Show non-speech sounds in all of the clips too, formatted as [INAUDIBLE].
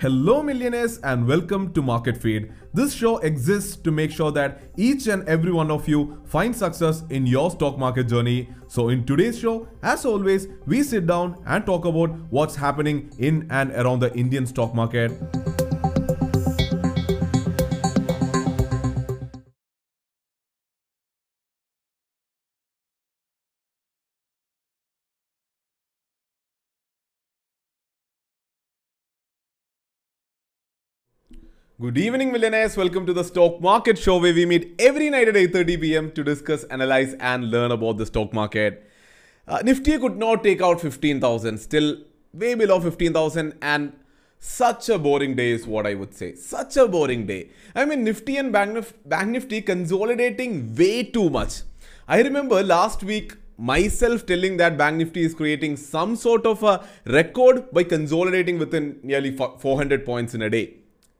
Hello, millionaires, and welcome to Market Feed. This show exists to make sure that each and every one of you find success in your stock market journey. So, in today's show, as always, we sit down and talk about what's happening in and around the Indian stock market. Good evening, millionaires. Welcome to the Stock Market Show, where we meet every night at 8:30 p.m. to discuss, analyze, and learn about the stock market. Uh, Nifty could not take out 15,000, still way below 15,000, and such a boring day is what I would say. Such a boring day. I mean, Nifty and Bank, Bank Nifty consolidating way too much. I remember last week myself telling that Bank Nifty is creating some sort of a record by consolidating within nearly 400 points in a day.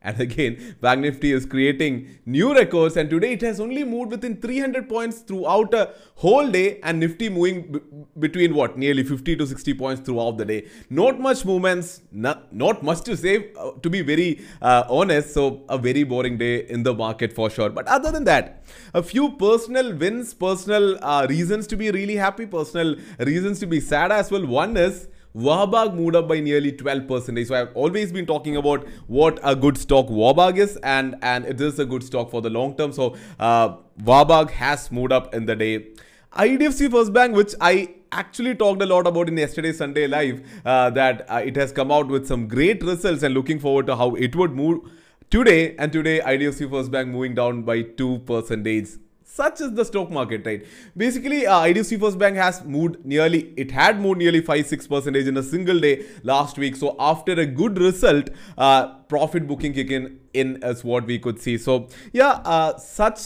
And again, Bank Nifty is creating new records, and today it has only moved within 300 points throughout a whole day, and Nifty moving b- between what nearly 50 to 60 points throughout the day. Not much movements, not, not much to say, uh, to be very uh, honest. So, a very boring day in the market for sure. But other than that, a few personal wins, personal uh, reasons to be really happy, personal reasons to be sad as well. One is Wabag moved up by nearly 12%. So I've always been talking about what a good stock Wabag is, and, and it is a good stock for the long term. So uh, Wabag has moved up in the day. IDFC First Bank, which I actually talked a lot about in yesterday's Sunday Live, uh, that uh, it has come out with some great results and looking forward to how it would move today. And today, IDFC First Bank moving down by 2%. Such is the stock market, right? Basically, uh, IDFC First Bank has moved nearly, it had moved nearly 5-6% in a single day last week. So after a good result, uh, profit booking kick in, in as what we could see. So yeah, uh, such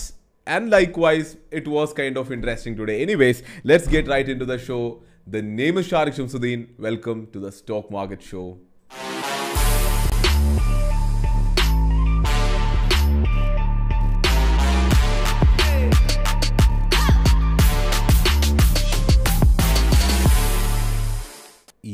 and likewise, it was kind of interesting today. Anyways, let's get right into the show. The name is Sharique Samsudheen. Welcome to the Stock Market Show.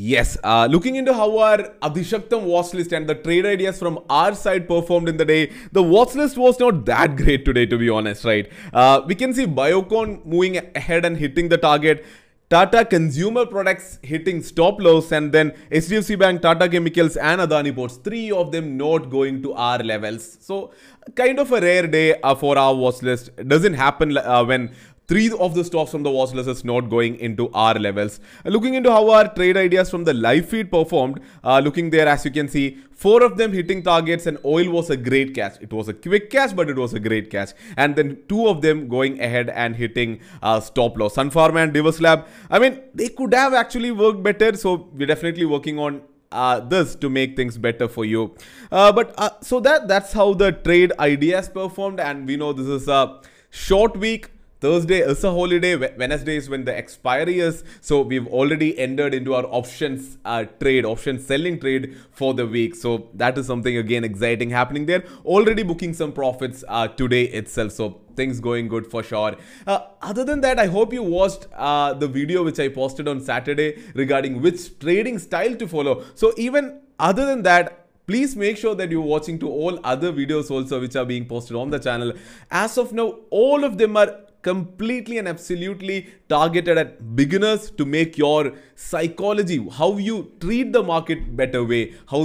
Yes, uh, looking into how our Adhishaktam watch list and the trade ideas from our side performed in the day, the watch list was not that great today, to be honest, right? Uh, we can see Biocon moving ahead and hitting the target. Tata Consumer Products hitting stop loss and then HDFC Bank, Tata Chemicals and Adani Ports, three of them not going to our levels. So kind of a rare day uh, for our watch list. Doesn't happen uh, when three of the stocks from the watch list is not going into our levels. Looking into how our trade ideas from the live feed performed, uh, looking there as you can see, four of them hitting targets and oil was a great catch. It was a quick catch, but it was a great catch. And then two of them going ahead and hitting uh, stop loss. Sun Pharma and Divis Lab, I mean, they could have actually worked better. So we're definitely working on uh, this to make things better for you. Uh, but uh, so that that's how the trade ideas performed, and we know this is a short week. Thursday is a holiday. Wednesday is when the expiry is. So we've already entered into our options uh, trade, option selling trade for the week. So that is something again exciting happening there. Already booking some profits uh, today itself. So things going good for sure. Uh, other than that, I hope you watched uh, the video which I posted on Saturday regarding which trading style to follow. So even other than that, please make sure that you're watching to all other videos also which are being posted on the channel as of now all of them are completely and absolutely targeted at beginners to make your psychology, how you treat the market better way, how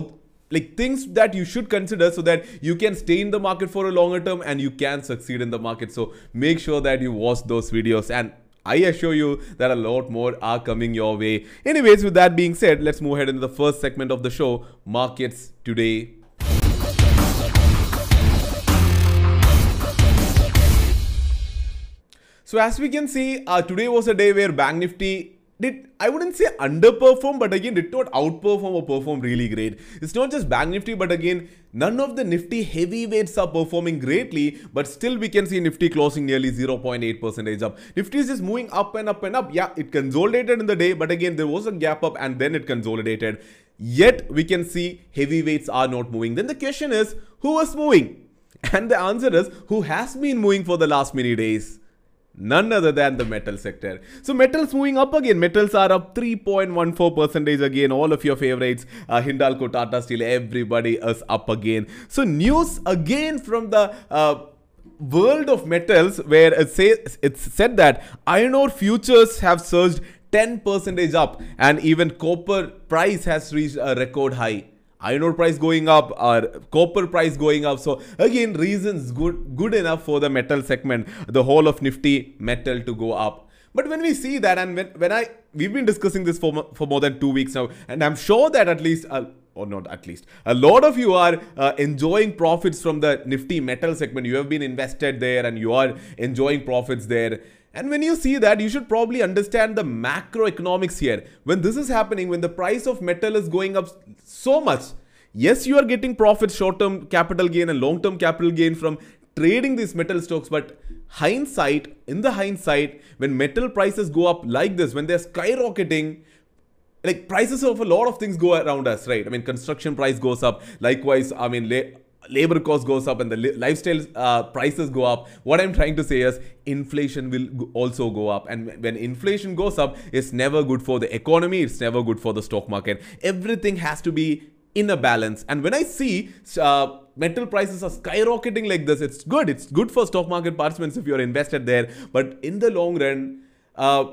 like things that you should consider so that you can stay in the market for a longer term and you can succeed in the market. So make sure that you watch those videos and I assure you that a lot more are coming your way. Anyways, with that being said, let's move ahead into the first segment of the show, Markets Today So as we can see, uh, today was a day where Bank Nifty did, I wouldn't say underperform, but again, did not outperform or perform really great. It's not just Bank Nifty, but again, none of the Nifty heavyweights are performing greatly, but still we can see Nifty closing nearly 0.8% up. Nifty is just moving up and up and up. Yeah, it consolidated in the day, but again, there was a gap up and then it consolidated. Yet, we can see heavyweights are not moving. Then the question is, who was moving? And the answer is, who has been moving for the last many days? None other than the metal sector. So metals moving up again. Metals are up 3.14 percentage again. All of your favorites, uh, Hindalco, Tata Steel, everybody is up again. So news again from the uh, world of metals where it says it's said that iron ore futures have surged 10 percentage up and even copper price has reached a record high iron ore price going up or copper price going up. So again, reasons good good enough for the metal segment, the whole of Nifty metal to go up. But when we see that, and when, when I we've been discussing this for for more than two weeks now, and I'm sure that at least. Uh, or not at least a lot of you are uh, enjoying profits from the nifty metal segment you have been invested there and you are enjoying profits there and when you see that, you should probably understand the macroeconomics here. When this is happening, when the price of metal is going up so much, yes, you are getting profit, short-term capital gain and long-term capital gain from trading these metal stocks. But hindsight, in the hindsight, when metal prices go up like this, when they're skyrocketing, like prices of a lot of things go around us, right? I mean, construction price goes up. Likewise, I mean, labor cost goes up and the lifestyle uh, prices go up. What i'm trying to say is inflation will also go up. And when inflation goes up it's never good for the economy it's never good for the stock market. Everything has to be in a balance. And when i see uh, metal prices are skyrocketing like this it's good. It's good for stock market participants if you're invested there. But in the long run uh,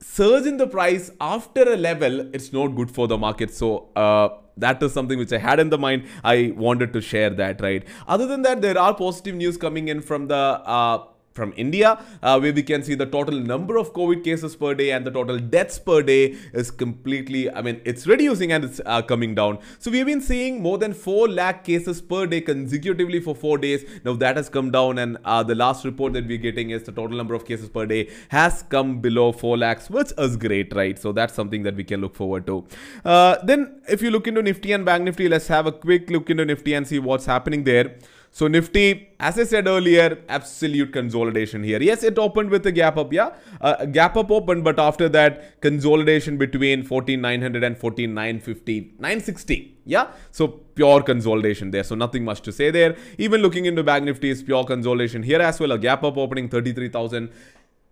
surge in the price after a level it's not good for the market. So uh, that is something which I had in the mind. I wanted to share that, right? Other than that, there are positive news coming in from the uh, from India, uh, where we can see the total number of COVID cases per day and the total deaths per day is completely, I mean, it's reducing and it's uh, coming down. So we've been seeing more than 4 lakh cases per day consecutively for 4 days. Now that has come down and uh, the last report that we're getting is the total number of cases per day has come below 4 lakhs, which is great, right? So that's something that we can look forward to. Uh, then if you look into Nifty and Bank Nifty, let's have a quick look into Nifty and see what's happening there. So Nifty, as I said earlier, absolute consolidation here. Yes, it opened with a gap up, yeah. Uh, gap up opened, but after that, consolidation between 14,900 and 14,950, 960, yeah. So pure consolidation there. So nothing much to say there. Even looking into Bank Nifty is pure consolidation here as well. A gap up opening 33,000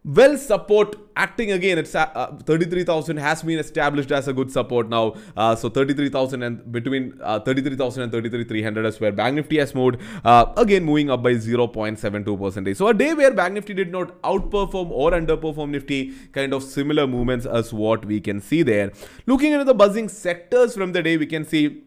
well support acting again. It's uh, uh 33000 has been established as a good support now. Uh, so 33000 and between uh, 33000 and 33300 is where bank nifty has moved. Uh, again moving up by 0.72 percent so a day where bank nifty did not outperform or underperform nifty kind of similar movements as what we can see there. Looking into the buzzing sectors from the day we can see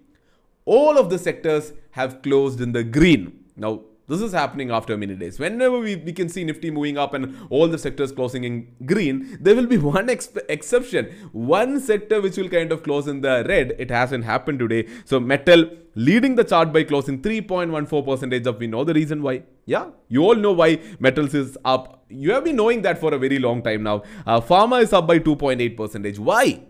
all of the sectors have closed in the green. Now this is happening after many days. Whenever we, we can see Nifty moving up and all the sectors closing in green, there will be [LAUGHS] one ex exception. One sector which will kind of close in the red. It hasn't happened today. So metal leading the chart by closing 3.14 percentage up. We know the reason why. Yeah, you all know why metals is up. You have been knowing that for a very long time now. Uh, pharma is up by 2.8 percentage. Why?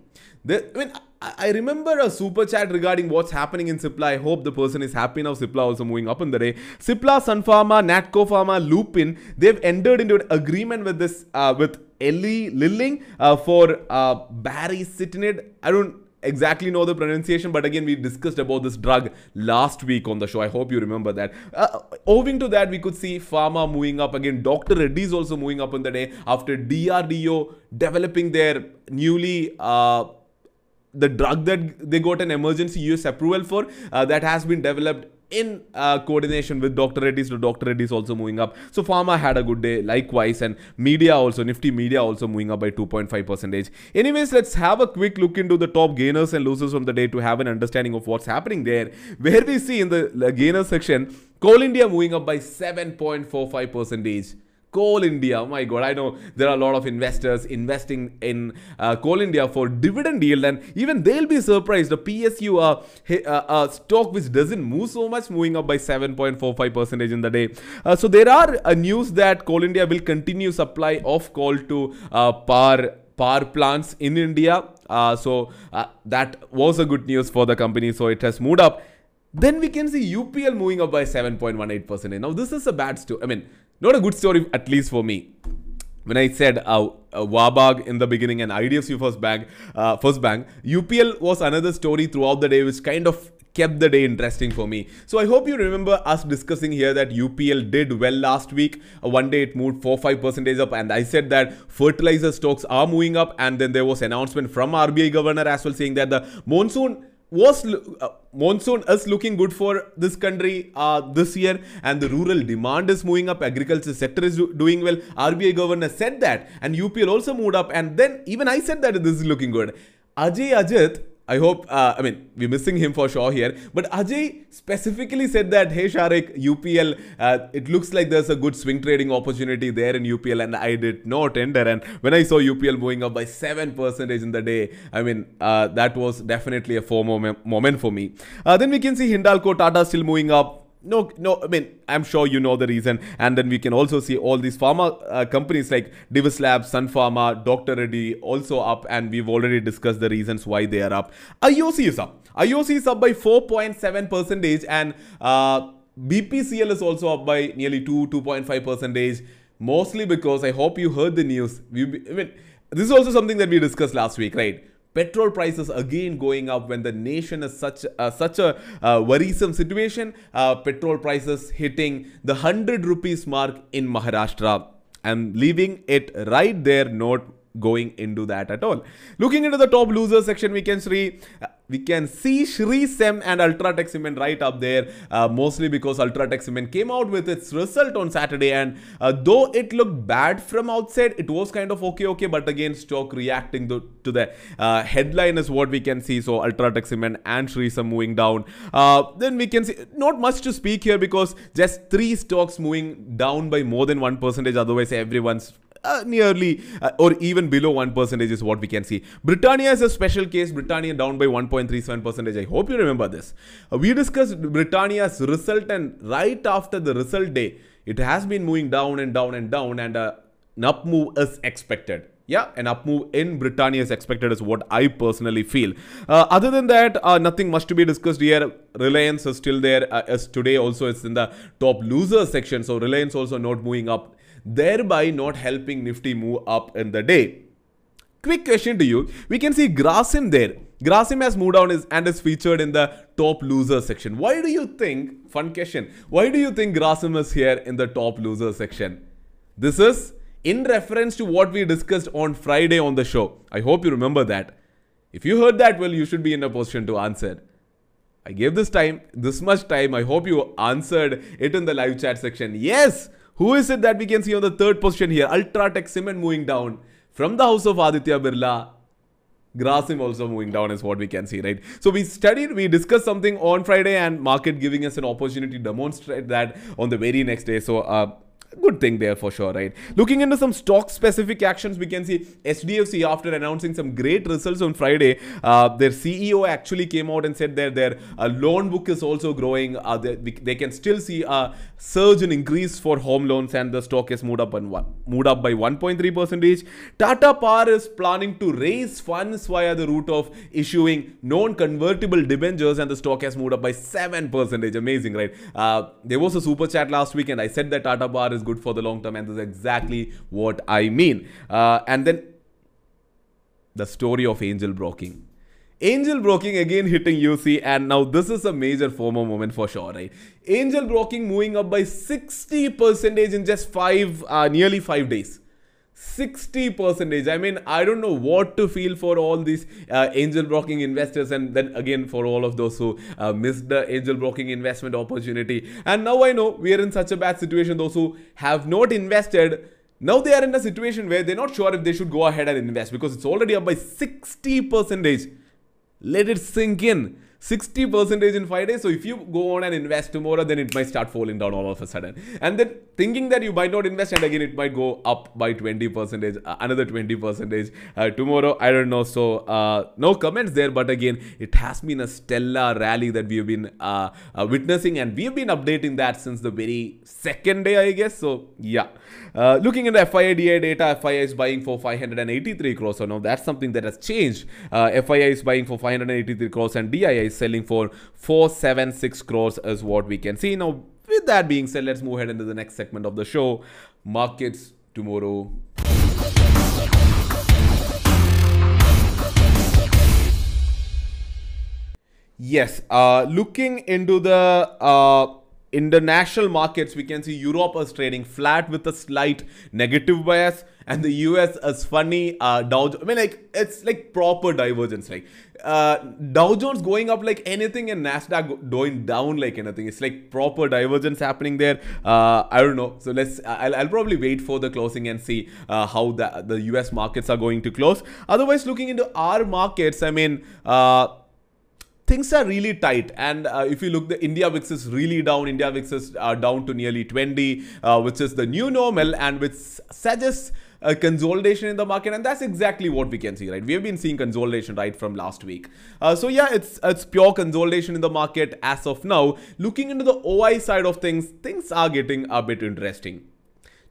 The, I mean, I remember a super chat regarding what's happening in Cipla. I hope the person is happy now. Cipla also moving up in the day. Cipla, Sun Pharma, Natco Pharma, Lupin, they've entered into an agreement with this, uh, with Eli Lilling uh, for uh, baricitinib. I don't exactly know the pronunciation, but again, we discussed about this drug last week on the show. I hope you remember that. Uh, owing to that, we could see pharma moving up again. Dr. Reddy's also moving up in the day after DRDO developing their newly uh, the drug that they got an emergency use approval for uh, that has been developed in uh, coordination with Dr. Reddy's. So Dr. Reddy's also moving up. So pharma had a good day likewise and media also, Nifty media also moving up by 2.5 percentage. Anyways, let's have a quick look into the top gainers and losers from the day to have an understanding of what's happening there. Where we see in the gainers section, Coal India moving up by 7.45 percentage. Coal India. Oh my God, I know there are a lot of investors investing in uh, Coal India for dividend yield, and even they'll be surprised. The PSU uh, uh, uh, stock which doesn't move so much, moving up by 7.45 percentage in the day. Uh, so there are uh, news that Coal India will continue supply of coal to power power plants in India. so that was a good news for the company. So it has moved up. Then we can see UPL moving up by 7.18%. Now, this is a bad story. I mean, not a good story, at least for me. When I said uh, uh, Wabag in the beginning and IDFC First Bank, uh, First Bank, UPL was another story throughout the day, which kind of kept the day interesting for me. So I hope you remember us discussing here that UPL did well last week. Uh, one day it moved 4-5 percentage up and I said that fertilizer stocks are moving up and then there was announcement from RBI governor as well saying that the monsoon was uh, monsoon is looking good for this country uh, this year and the rural demand is moving up. Agriculture sector is do doing well. Rbi governor said that and upl also moved up and then even i said that this is looking good. Ajay ajit I hope, uh, I mean, we're missing him for sure here. But Ajay specifically said that, hey, Sharique, UPL, uh, it looks like there's a good swing trading opportunity there in UPL. And I did not enter. And when I saw UPL moving up by 7% in the day, I mean, uh, that was definitely a FOMO moment for me. Uh, then we can see Hindalco, Tata Steel moving up no, no, I mean, I'm sure you know the reason. And then we can also see all these pharma uh, companies like Divis Labs, Sun Pharma, Dr. Reddy also up. And we've already discussed the reasons why they are up. IOC is up. IOC is up by 4.7 percentage and uh, BPCL is also up by nearly 2, 2.5 percentage. Mostly because I hope you heard the news. We, I mean, this is also something that we discussed last week, right? Petrol prices again going up when the nation is such uh, such a uh, worrisome situation uh, petrol prices hitting the 100 rupees mark in maharashtra. And leaving it right there not going into that at all looking into the top loser section we can see we can see Shree Cem and Ultratech Cement right up there, uh, mostly because Ultratech Cement came out with its result on Saturday. And uh, though it looked bad from outside, it was kind of okay, okay. But again, stock reacting to, to the uh, headline is what we can see. So Ultratech Cement and Shree Cem moving down. Uh, then we can see not much to speak here because just three stocks moving down by more than one percentage. Otherwise, everyone's uh, nearly uh, or even below 1 percentage is what we can see. Britannia is a special case. Britannia down by 1.37 percentage. I hope you remember this. Uh, we discussed Britannia's result and right after the result day, it has been moving down and down and down and uh, an up move is expected. Yeah, an up move in Britannia is expected is what I personally feel. Uh, other than that, uh, nothing much to be discussed here. Reliance is still there. Uh, as today also it's in the top loser section. So Reliance also not moving up thereby not helping Nifty move up in the day. Quick question to you. We can see Grasim there. Grasim has moved down and is featured in the top loser section. Why do you think, fun question, why do you think Grasim is here in the top loser section? This is in reference to what we discussed on Friday on the show. I hope you remember that. If you heard that, well, you should be in a position to answer. I gave this time, this much time. I hope you answered it in the live chat section. Yes, who is it that we can see on the third position here? Ultratech Cement moving down from the house of Aditya Birla. Grasim also moving down is what we can see, right? So we studied, we discussed something on Friday and market giving us an opportunity to demonstrate that on the very next day. So uh, good thing there for sure, right? Looking into some stock specific actions, we can see HDFC after announcing some great results on Friday, uh, their CEO actually came out and said that their uh, loan book is also growing. Uh, they, they, can still see a surge in increase for home loans and the stock has moved up and moved up by 1.3 percentage. Tata Power is planning to raise funds via the route of issuing non-convertible debentures and the stock has moved up by 7 percentage. Amazing, right? Uh, there was a super chat last week and I said that Tata Power is good for the long term and this is exactly what I mean. Uh, and then the story of angel broking. Angel broking again hitting UC and now this is a major FOMO moment for sure, right? Angel broking moving up by 60% in just five, uh, nearly five days. 60 percentage. I mean i don't know what to feel for all these uh, angel broking investors and then again for all of those who uh, missed the angel broking investment opportunity. And now i know we are in such a bad situation. Those who have not invested now they are in a situation where they're not sure if they should go ahead and invest because it's already up by 60 percentage. Let it sink in 60 percentage in five days. So if you go on and invest tomorrow, then it might start falling down all of a sudden. And then thinking that you might not invest, and again it might go up by 20 percentage, uh, another 20 percentage uh, tomorrow. I don't know. So uh, no comments there. But again, it has been a stellar rally that we have been uh, uh, witnessing, and we have been updating that since the very second day, I guess. So yeah. Uh, looking at the FII data, FII is buying for 583 crores. So now that's something that has changed. Uh, is buying for 583 crores and DII is selling for 476 crores is what we can see. Now, with that being said, let's move ahead into the next segment of the show. Markets tomorrow. Yes, uh, looking into the uh, international markets, we can see Europe is trading flat with a slight negative bias, and the US is funny. Uh, Dow, I mean, like it's like proper divergence. Like uh, Dow Jones going up like anything, and Nasdaq going down like anything. It's like proper divergence happening there. Uh, I don't know. So let's. I'll, I'll probably wait for the closing and see uh, how the the US markets are going to close. Otherwise, looking into our markets, I mean. Uh, things are really tight. And uh, if you look the india vix is really down. India vix is uh, down to nearly 20 uh, which is the new normal and which suggests a consolidation in the market. And that's exactly what we can see right? We have been seeing consolidation right from last week. Uh, so yeah it's it's pure consolidation in the market as of now. Looking into the oi side of things things are getting a bit interesting.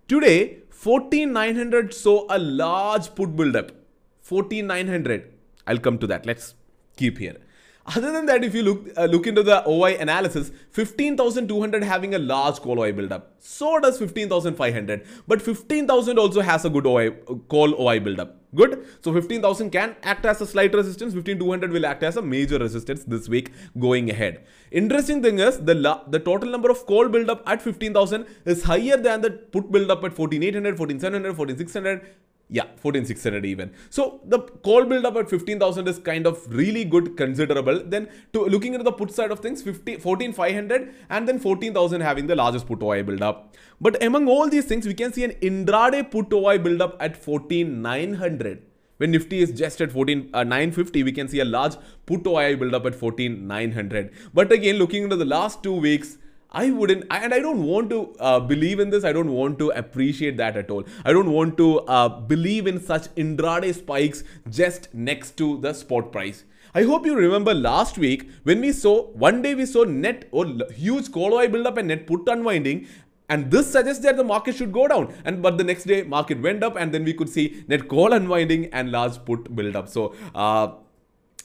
Today 14900 saw a large put build up 14900 i'll come to that. Let's keep here other than that, if you look uh, look into the OI analysis, 15,200 having a large call OI buildup. So does 15,500. But 15,000 also has a good OI, call OI buildup. Good. So 15,000 can act as a slight resistance. 15,200 will act as a major resistance this week going ahead. Interesting thing is the the total number of call buildup at 15,000 is higher than the put buildup at 14,800, 14,700, 14,600 yeah, 14,600 even. So the call build up at 15,000 is kind of really good, considerable. Then to looking at the put side of things, 50, 14,500 and then 14,000 having the largest put OI build up. But among all these things, we can see an intraday put OI build up at 14,900. When Nifty is just at 14,950, uh, we can see a large put OI build up at 14,900. But again, looking into the last two weeks, I wouldn't, and I don't want to uh, believe in this. I don't want to appreciate that at all. I don't want to uh, believe in such intraday spikes just next to the spot price. I hope you remember last week when we saw one day we saw net or huge call OI build up and net put unwinding. And this suggests that the market should go down. And but the next day market went up and then we could see net call unwinding and large put build up. So uh,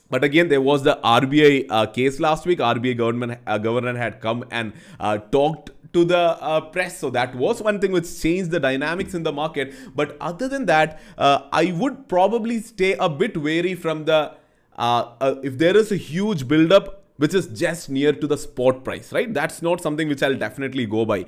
but again, there was the RBI uh, case last week. RBI government uh, governor had come and uh, talked to the uh, press. So that was one thing which changed the dynamics in the market. But other than that, uh, I would probably stay a bit wary from the uh, if there is a huge buildup which is just near to the spot price, right? That's not something which I'll definitely go by.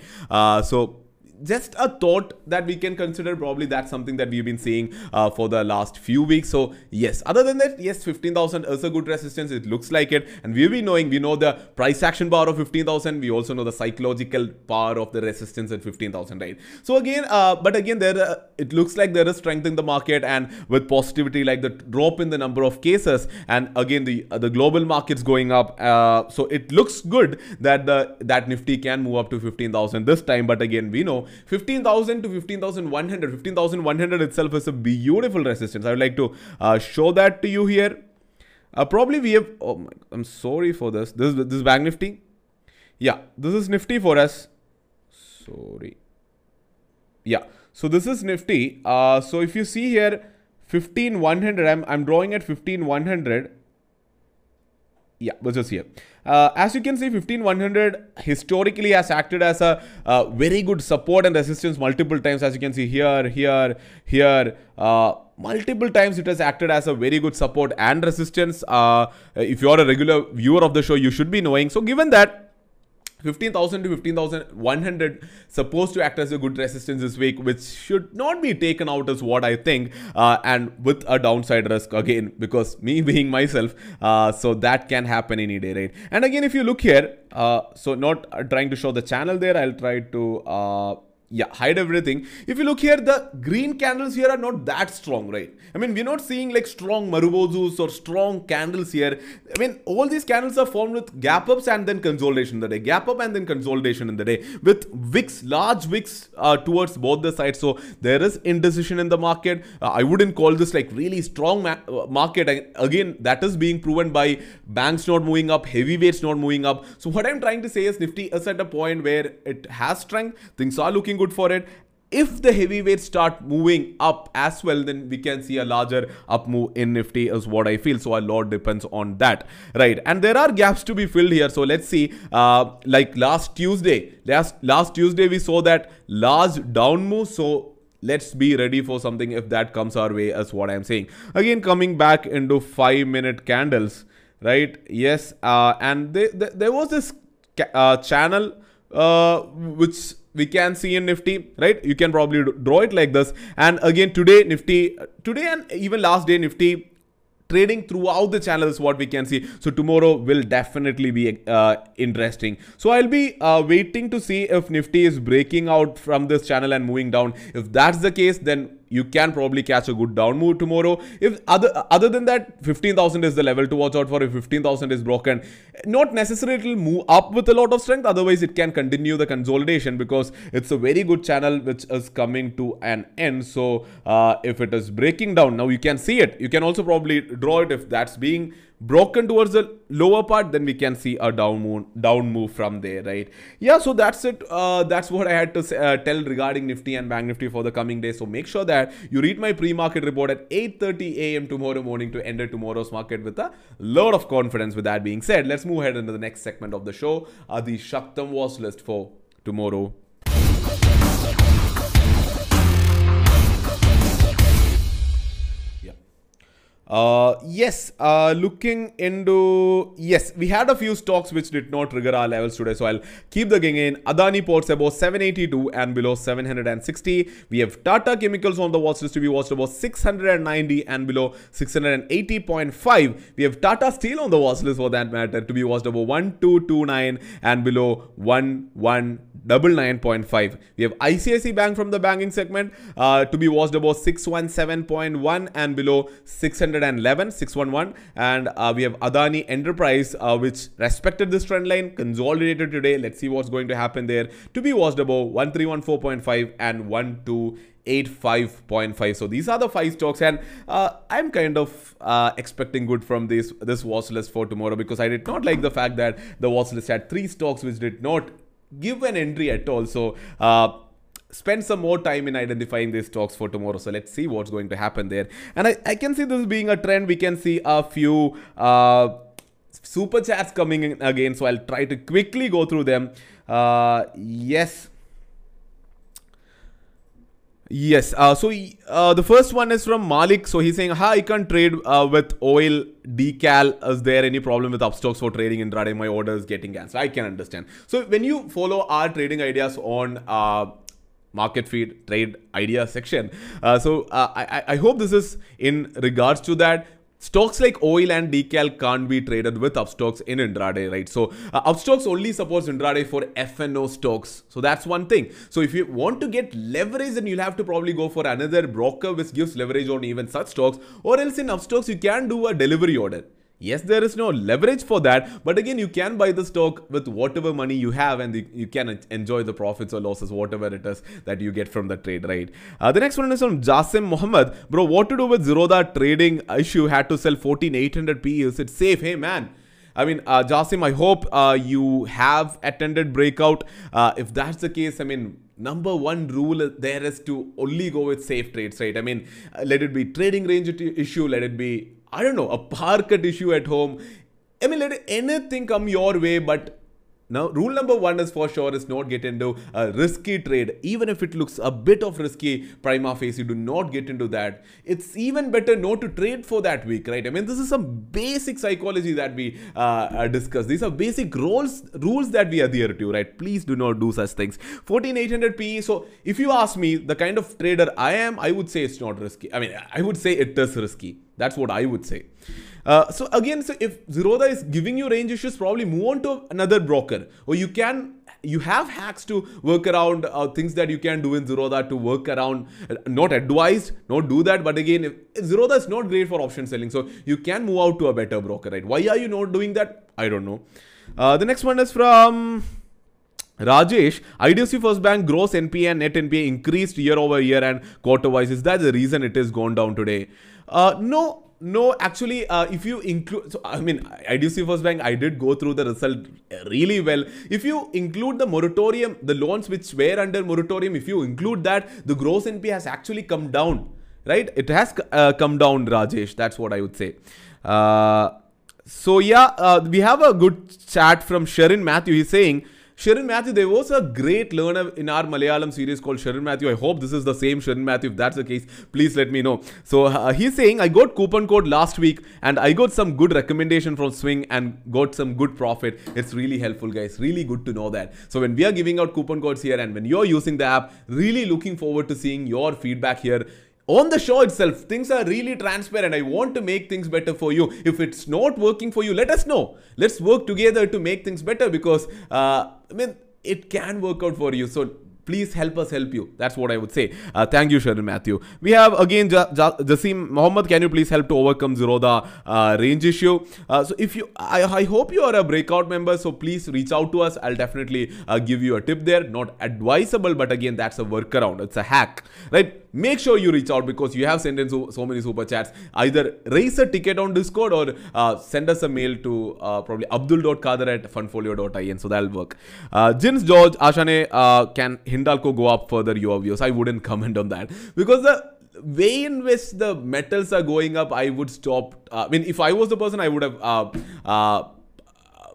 so just a thought that we can consider probably that's something that we've been seeing uh, for the last few weeks. So yes other than that yes 15000 is a good resistance. It looks like it. And we've been knowing. We know the price action power of 15000 we also know the psychological power of the resistance at 15000 right? So again uh, but again there uh, it looks like there is strength in the market and with positivity like the drop in the number of cases and again the uh, the global markets going up. Uh, so it looks good that the that nifty can move up to 15000 this time. But again we know 15,000 to 15,100. 15,100 itself is a beautiful resistance. I would like to uh, show that to you here. Uh, probably we have, oh my, I'm sorry for this. This, this is Bank Nifty. Yeah, this is Nifty for us. Sorry. Yeah, so this is Nifty. Uh, so if you see here, 15,100, I'm, I'm drawing at 15,100 yeah, which is here. Uh, as you can see, 15100 historically has acted as a uh, very good support and resistance multiple times. As you can see here, here, here, uh, multiple times it has acted as a very good support and resistance. Uh, if you are a regular viewer of the show, you should be knowing. So given that 15,000 to 15,100 supposed to act as a good resistance this week, which should not be taken out as what I think, uh, and with a downside risk again, because me [LAUGHS] being myself, uh, so that can happen any day, right? And again, if you look here, uh, so not trying to show the channel there, I'll try to uh, yeah hide everything. If you look here the green candles here are not that strong right? I mean we're not seeing like strong marubozus or strong candles here. I mean all these candles are formed with gap ups and then consolidation in the day. Gap up and then consolidation in the day. With wicks large wicks uh, towards both the sides. So there is indecision in the market. Uh, i wouldn't call this like really strong ma uh, market. Again that is being proven by banks not moving up heavyweights not moving up. So what i'm trying to say is nifty is at a point where it has strength. Things are looking good for it. If the heavyweights start moving up as well then we can see a larger up move in nifty is what i feel. So a lot depends on that. Right. And there are gaps to be filled here. So let's see uh, like last tuesday last last tuesday we saw that large down move. So let's be ready for something if that comes our way as what i'm saying. Again coming back into five minute candles right? Yes, uh, and they, they, there was this uh, channel uh, which we can see in Nifty, right? You can probably draw it like this. And again, today Nifty, today and even last day Nifty trading throughout the channel is what we can see. So tomorrow will definitely be uh, interesting. So I'll be uh, waiting to see if Nifty is breaking out from this channel and moving down. If that's the case, then you can probably catch a good down move tomorrow. If other other than that, 15,000 is the level to watch out for. If 15,000 is broken, not necessarily it'll move up with a lot of strength. Otherwise, it can continue the consolidation because it's a very good channel which is coming to an end. So uh, if it is breaking down, now you can see it. You can also probably draw it if that's being broken towards the lower part then we can see a down move down move from there right? Yeah so that's it. Uh, that's what i had to say, uh, tell regarding nifty and bank nifty for the coming day. So make sure that you read my pre-market report at 8:30 a.m tomorrow morning to enter tomorrow's market with a lot of confidence. With that being said let's move ahead into the next segment of the show. Uh, the shaktam watch list for tomorrow Uh, yes, uh, looking into, yes, we had a few stocks which did not trigger our levels today. So I'll keep the gang in. Adani Ports above 782 and below 760. We have Tata Chemicals on the watch list to be watched above 690 and below 680.5. We have Tata Steel on the watch list for that matter to be watched above 1229 and below 11 double nine point five. We have ICICI Bank from the banking segment uh, to be watched above 617.1 and below 611, 611. And uh, we have Adani Enterprise, uh, which respected this trend line, consolidated today. Let's see what's going to happen there. To be watched above 1314.5 and 1285.5. So these are the five stocks, and uh, I'm kind of uh, expecting good from this this watch list for tomorrow because I did not like the fact that the watch list had three stocks which did not give an entry at all. So uh, spend some more time in identifying these stocks for tomorrow. So let's see what's going to happen there. And I, I can see this being a trend. We can see a few uh, super chats coming in again. So I'll try to quickly go through them. Uh, yes. Yes. Uh, so uh, the first one is from Malik. So he's saying, "Hi, I can't trade uh, with oil decal. Is there any problem with Upstox for trading intraday? My order is getting cancelled. I can understand. So when you follow our trading ideas on uh, market feed trade idea section, uh, so uh, I, I hope this is in regards to that. Stocks like oil and decal can't be traded with Upstox in intraday, right? So uh, Upstox only supports intraday for FNO stocks. So that's one thing. So if you want to get leverage, then you'll have to probably go for another broker which gives leverage on even such stocks, or else in Upstox you can do a delivery order. Yes, there is no leverage for that, but again, you can buy the stock with whatever money you have and you can enjoy the profits or losses, whatever it is that you get from the trade, right? Uh, the next one is from Jasim Mohammed. Bro, what to do with Zerodha trading issue? Had to sell 14800 P. Is it safe? Hey, man. I mean, uh, Jasim, I hope uh, you have attended breakout. Uh, if that's the case, I mean, number one rule there is to only go with safe trades, right? I mean, uh, let it be trading range issue, let it be I don't know, a cut issue at home. I mean, let anything come your way, but now, rule number one is for sure is not get into a risky trade. Even if it looks a bit of risky prima facie, do not get into that. It's even better not to trade for that week, right? I mean, this is some basic psychology that we uh, uh discuss. These are basic rules rules that we adhere to, right? Please do not do such things. 14800 PE. So, if you ask me, the kind of trader I am, I would say it's not risky. I mean, I would say it is risky. That's what I would say. Uh, so again, so if Zerodha is giving you range issues, probably move on to another broker, or you can you have hacks to work around uh, things that you can do in Zerodha to work around. Uh, not advised, not do that. But again, if, if Zerodha is not great for option selling, so you can move out to a better broker, right? Why are you not doing that? I don't know. Uh, the next one is from. Rajesh, IDFC First Bank gross NPA and net NPA increased year over year and quarter wise. Is that the reason it has gone down today? Uh, no, no, actually, uh, if you include, so I mean, IDFC First Bank, I did go through the result really well. If you include the moratorium, the loans which were under moratorium, if you include that, the gross NP has actually come down, right? It has uh, come down, Rajesh. That's what I would say. Uh, so yeah, uh, we have a good chat from Sharon Matthew. He's saying Sharon Matthew, there was a great learner in our Malayalam series called Sharon Matthew. I hope this is the same Sharon Matthew. If that's the case, please let me know. So uh, he's saying, I got coupon code last week and I got some good recommendation from Swing and got some good profit. It's really helpful, guys. Really good to know that. So when we are giving out coupon codes here and when you're using the app, really looking forward to seeing your feedback here on the show itself, things are really transparent. I want to make things better for you. If it's not working for you, let us know. Let's work together to make things better because, uh, I mean, it can work out for you. So please help us help you. That's what I would say. Uh, thank you, Sharon Matthew. We have again ja- ja- Jasim Mohammed. Can you please help to overcome Zerodha uh, range issue? Uh, so if you, I, I hope you are a breakout member. So please reach out to us. I'll definitely uh, give you a tip there. Not advisable, but again, that's a workaround. It's a hack, right? Make sure you reach out because you have sent in so, so many super chats. Either raise a ticket on Discord or uh, send us a mail to uh, probably abdul.kader at fundfolio.in. So that'll work. Jins George, Ashane, can Hindalco go up further? Your views. I wouldn't comment on that because the way in which the metals are going up, I would stop. Uh, I mean, if I was the person, I would have. Uh, uh,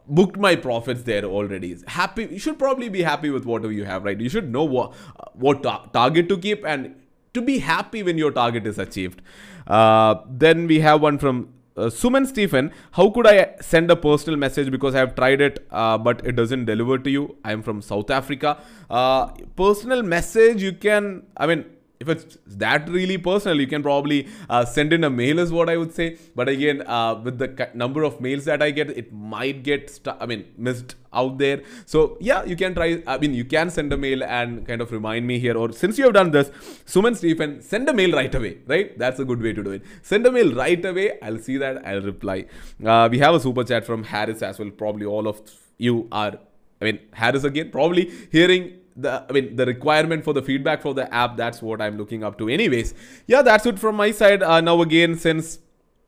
booked my profits there already happy you should probably be happy with whatever you have right you should know what what ta- target to keep and to be happy when your target is achieved uh, then we have one from uh, Suman Stephen, how could I send a personal message because I have tried it uh, but it doesn't deliver to you? I am from South Africa. Uh, personal message, you can, I mean, if it's that really personal, you can probably uh, send in a mail, is what I would say. But again, uh, with the number of mails that I get, it might get, I mean, missed out there. So yeah, you can try. I mean, you can send a mail and kind of remind me here. Or since you have done this, Suman Stephen, send a mail right away. Right, that's a good way to do it. Send a mail right away. I'll see that. I'll reply. Uh, we have a super chat from Harris as well. Probably all of you are. I mean, Harris again, probably hearing the I mean the requirement for the feedback for the app. That's what I'm looking up to. Anyways, yeah, that's it from my side. Uh, now again, since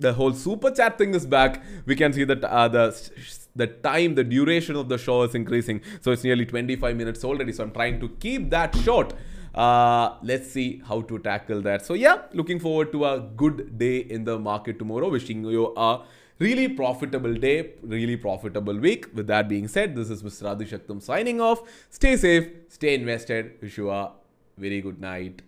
the whole super chat thing is back, we can see that uh, the the time, the duration of the show is increasing. So it's nearly 25 minutes already. So I'm trying to keep that short. Uh, let's see how to tackle that. So yeah, looking forward to a good day in the market tomorrow. Wishing you a really profitable day, really profitable week. With that being said, this is Mr. Adishaktam signing off. Stay safe, stay invested. Wish you a very good night.